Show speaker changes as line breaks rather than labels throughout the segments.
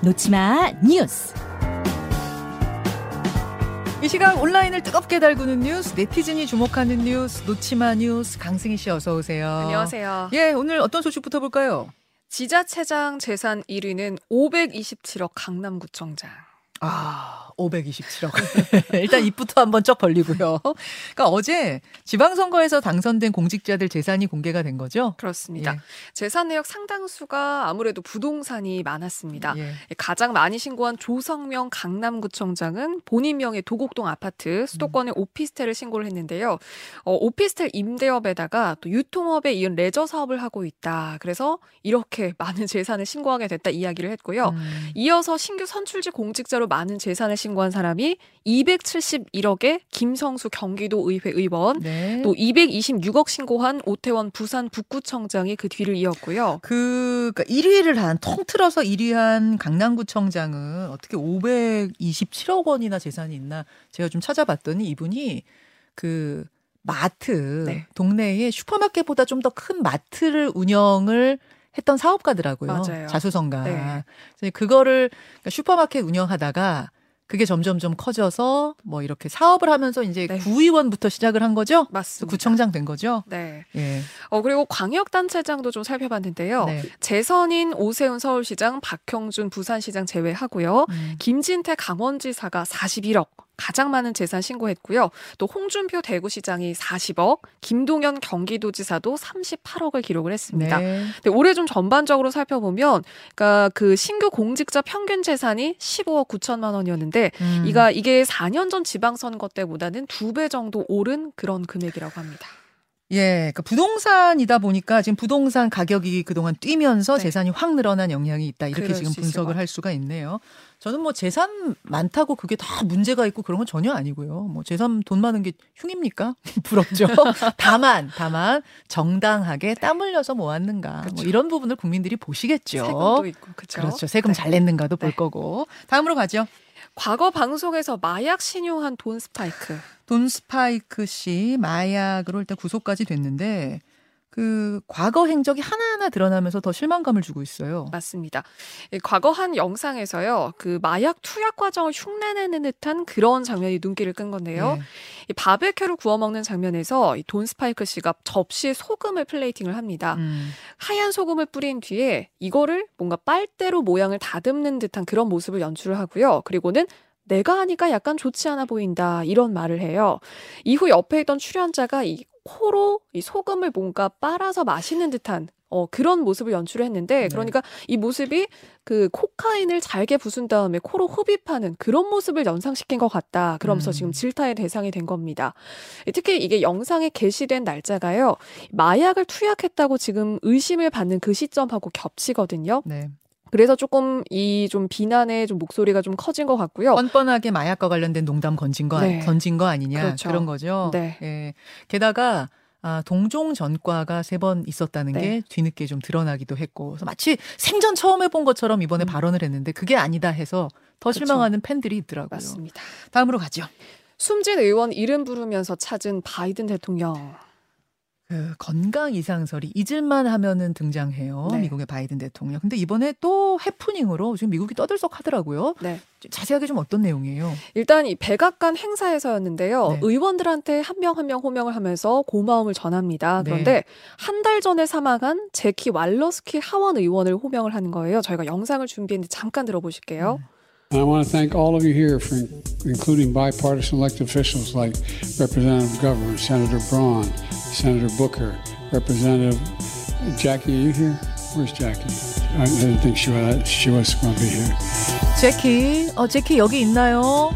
놓치마 뉴스.
이 시각 온라인을 뜨겁게 달구는 뉴스, 네티즌이 주목하는 뉴스, 놓치마 뉴스, 강승희 씨 어서 오세요.
안녕하세요.
예, 오늘 어떤 소식부터 볼까요?
지자체장 재산 1위는 527억 강남구청장.
아, 527억. 일단 입부터 한번 쩍 벌리고요. 그러니까 어제 지방선거에서 당선된 공직자들 재산이 공개가 된 거죠?
그렇습니다.
예.
재산 내역 상당수가 아무래도 부동산이 많았습니다.
예.
가장 많이 신고한 조성명 강남구청장은 본인 명의 도곡동 아파트 수도권의 오피스텔을 신고를 했는데요. 어, 오피스텔 임대업에다가 또 유통업에 이은 레저 사업을 하고 있다. 그래서 이렇게 많은 재산을 신고하게 됐다 이야기를 했고요.
음.
이어서 신규 선출직 공직자로 많은 재산을 신고 한 사람이 271억의 김성수 경기도 의회 의원,
네.
또 226억 신고한 오태원 부산 북구청장이 그 뒤를 이었고요.
그, 그러니까 1위를 한, 통 틀어서 1위 한 강남구청장은 어떻게 527억 원이나 재산이 있나 제가 좀 찾아봤더니 이분이 그 마트,
네.
동네에 슈퍼마켓보다 좀 더 큰 마트를 운영을 했던 사업가더라고요.
맞아요.
자수성가.
네.
그래서 그거를 그러니까 슈퍼마켓 운영하다가 그게 점점점 커져서 뭐 이렇게 사업을 하면서 이제
네.
구의원부터 시작을 한 거죠.
맞습니다.
구청장 된 거죠.
네.
예.
어 그리고 광역단체장도 좀 살펴봤는데요.
네.
재선인 오세훈 서울시장, 박형준 부산시장 제외하고요.
음.
김진태 강원지사가 41억 가장 많은 재산 신고했고요. 또 홍준표 대구시장이 40억, 김동연 경기도지사도 38억을 기록을 했습니다.
네.
근데 올해 좀 전반적으로 살펴보면, 그러니까 그 신규 공직자 평균 재산이 15억 9천만 원이었는데,
음.
이가 이게 4년 전 지방선거 때보다는 두 배 정도 오른 그런 금액이라고 합니다.
예, 그 부동산이다 보니까 지금 부동산 가격이 그동안 뛰면서
네.
재산이 확 늘어난 영향이 있다. 이렇게 지금 분석을 할 수가 있네요. 저는 뭐 재산 많다고 그게 다 문제가 있고 그런 건 전혀 아니고요. 뭐 재산 돈 많은 게 흉입니까? 부럽죠. 다만, 다만 정당하게 땀 흘려서 모았는가. 뭐
그쵸.
이런 부분을 국민들이 보시겠죠.
세금도 있고, 그렇죠?
그렇죠. 세금 잘 냈는가도 볼
네.
거고. 다음으로 가죠.
과거 방송에서 마약 신용한 돈 스파이크.
돈 스파이크 씨 마약으로 일단 구속까지 됐는데 그 과거 행적이 하나하나 드러나면서 더 실망감을 주고 있어요.
맞습니다. 이 과거 한 영상에서요, 그 마약 투약 과정을 흉내내는 듯한 그런 장면이 눈길을 끈 건데요.
네.
이 바베큐를 구워 먹는 장면에서 이 돈 스파이크 씨가 접시에 소금을 plating을 합니다.
음.
하얀 소금을 뿌린 뒤에 이거를 뭔가 빨대로 모양을 다듬는 듯한 그런 모습을 연출을 하고요. 그리고는 내가 하니까 약간 좋지 않아 보인다 이런 말을 해요. 이후 옆에 있던 출연자가 이 코로 이 소금을 뭔가 빨아서 마시는 듯한 어 그런 모습을 연출을 했는데
네.
그러니까 이 모습이 그 코카인을 잘게 부순 다음에 코로 흡입하는 그런 모습을 연상시킨 것 같다. 그러면서
음.
지금 질타의 대상이 된 겁니다. 특히 이게 영상에 게시된 날짜가요. 마약을 투약했다고 지금 의심을 받는 그 시점하고 겹치거든요.
네.
그래서 조금 이 좀 비난의 좀 목소리가 좀 커진 것 같고요.
뻔뻔하게 마약과 관련된 농담 건진 거
네.
던진 거 아니냐
그렇죠.
런 거죠.
네.
예. 게다가 아, 동종 전과가 세 번 있었다는
네.
게 뒤늦게 좀 드러나기도 했고 그래서 마치 생전 처음 해본 것처럼 이번에
음.
발언을 했는데 그게 아니다 해서 더
그렇죠.
실망하는 팬들이 있더라고요.
맞습니다.
다음으로 가죠.
숨진 의원 이름 부르면서 찾은 바이든 대통령.
그 건강 이상설이 잊을만 하면은 등장해요.
네.
미국의 바이든 대통령. 근데 이번에 또 해프닝으로 지금 미국이 떠들썩 하더라고요.
네.
자세하게 좀 어떤 내용이에요?
일단 이 백악관 행사에서였는데요.
네.
의원들한테 한 명 한명 호명을 하면서 고마움을 전합니다.
네.
그런데 한 달 전에 사망한 제키 왈러스키 하원 의원을 호명을 하는 거예요. 저희가 영상을 준비했는데 잠깐 들어보실게요.
And I want to thank all of you here for including bipartisan elected officials like Representative Governor, Senator Braun, Senator Booker, Representative Jackie. Are you here? Where's Jackie? I didn't think she was, she was going to be here.
제키, 어, 제키 여기 있나요?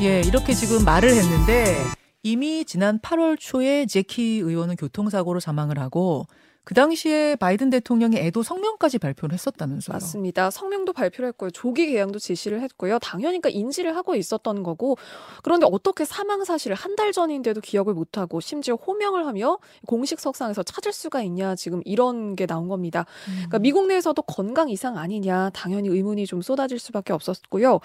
예, 이렇게 지금 말을 했는데 이미 지난 8월 초에 제키 의원은 교통사고로 사망을 하고 그 당시에 바이든 대통령이 애도 성명까지 발표를 했었다면서요.
맞습니다. 성명도 발표를 했고요. 조기 개양도 지시를 했고요. 당연히 그러니까 인지를 하고 있었던 거고 그런데 어떻게 사망 사실을 한 달 전인데도 기억을 못하고 심지어 호명을 하며 공식 석상에서 찾을 수가 있냐 지금 이런 게 나온 겁니다. 그러니까 미국 내에서도 건강 이상 아니냐 당연히 의문이 좀 쏟아질 수밖에 없었고요.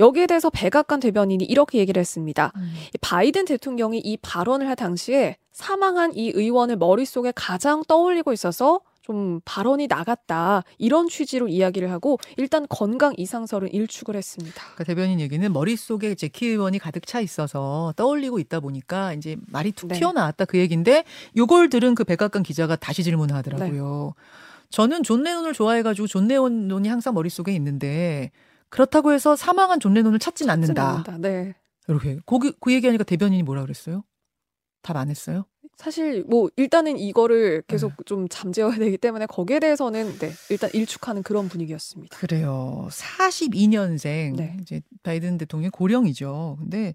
여기에 대해서 백악관 대변인이 이렇게 얘기를 했습니다.
음.
이 바이든 대통령이 이 발언을 할 당시에 사망한 이 의원을 머릿속에 가장 떠올리고 있어서 좀 발언이 나갔다 이런 취지로 이야기를 하고 일단 건강 이상설은 일축을 했습니다.
그러니까 대변인 얘기는 머릿속에 재키 의원이 가득 차 있어서 떠올리고 있다 보니까 이제 말이 툭
네.
튀어나왔다 그 얘기인데 요걸 들은 그 백악관 기자가 다시 질문하더라고요. 저는 존 레논을 좋아해가지고 존 레논이 항상 머릿속에 있는데 그렇다고 해서 사망한 존 레논을 찾진 않는다.
않는다. 네.
이렇게 거기 그 얘기하니까 대변인이 뭐라 그랬어요? 답 안 했어요?
사실 뭐 일단은 이거를 계속
네.
좀 잠재워야 되기 때문에 거기에 대해서는 네 일단 일축하는 그런 분위기였습니다.
그래요. 42년생
네.
이제 바이든 대통령 고령이죠. 근데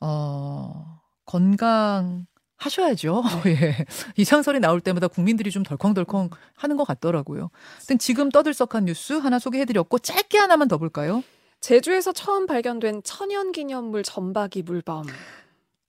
어 건강 하셔야죠. 예. 이상설이 나올 때마다 국민들이 좀 덜컹덜컹 하는 것 같더라고요. 하여튼 지금 떠들썩한 뉴스 하나 소개해드렸고 짧게 하나만 더 볼까요?
제주에서 처음 발견된 천연기념물 점박이 물범.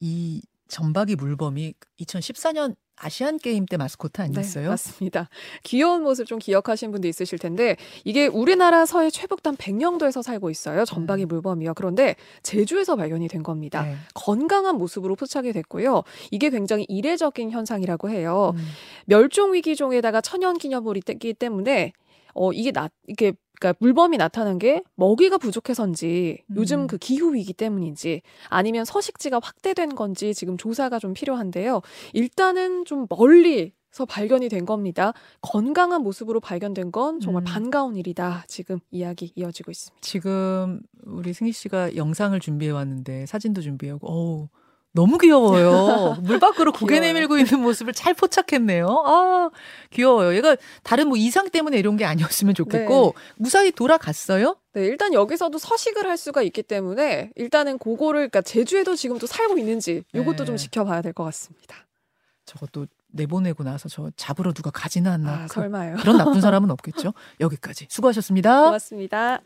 이 점박이 물범이 2014년 아시안 게임 때 마스코트 아니었어요?
네, 맞습니다. 귀여운 모습 좀 기억하신 분도 있으실 텐데 이게 우리나라 서해 최북단 백령도에서 살고 있어요. 점박이 물범이요. 그런데 제주에서 발견이 된 겁니다.
네.
건강한 모습으로 포착이 됐고요. 이게 굉장히 이례적인 현상이라고 해요.
음.
멸종 위기종에다가 천연 기념물이 있기 때문에 어 이게 나 이게 그러니까 물범이 나타난 게 먹이가 부족해서인지
음.
요즘 그 기후 위기 때문인지 아니면 서식지가 확대된 건지 지금 조사가 좀 필요한데요. 일단은 좀 멀리 서 발견이 된 겁니다. 건강한 모습으로 발견된 건 정말
음.
반가운 일이다. 지금 이야기 이어지고 있습니다.
지금 우리 승희 씨가 영상을 준비해 왔는데 사진도 준비하고 어우 너무 귀여워요. 물 밖으로 고개. 내밀고 있는 모습을 잘 포착했네요. 아, 귀여워요. 얘가 다른 뭐 이상 때문에 이런 게 아니었으면 좋겠고 무사히 돌아갔어요?
네, 일단 여기서도 서식을 할 수가 있기 때문에 일단은 그거를 그러니까 제주에도 지금 또 살고 있는지 이것도
네.
좀 지켜봐야 될 것 같습니다.
저것도 내보내고 나서 저 잡으러 누가 가지는 않나.
아,
그,
설마요.
그런 나쁜 사람은 없겠죠. 여기까지 수고하셨습니다.
고맙습니다.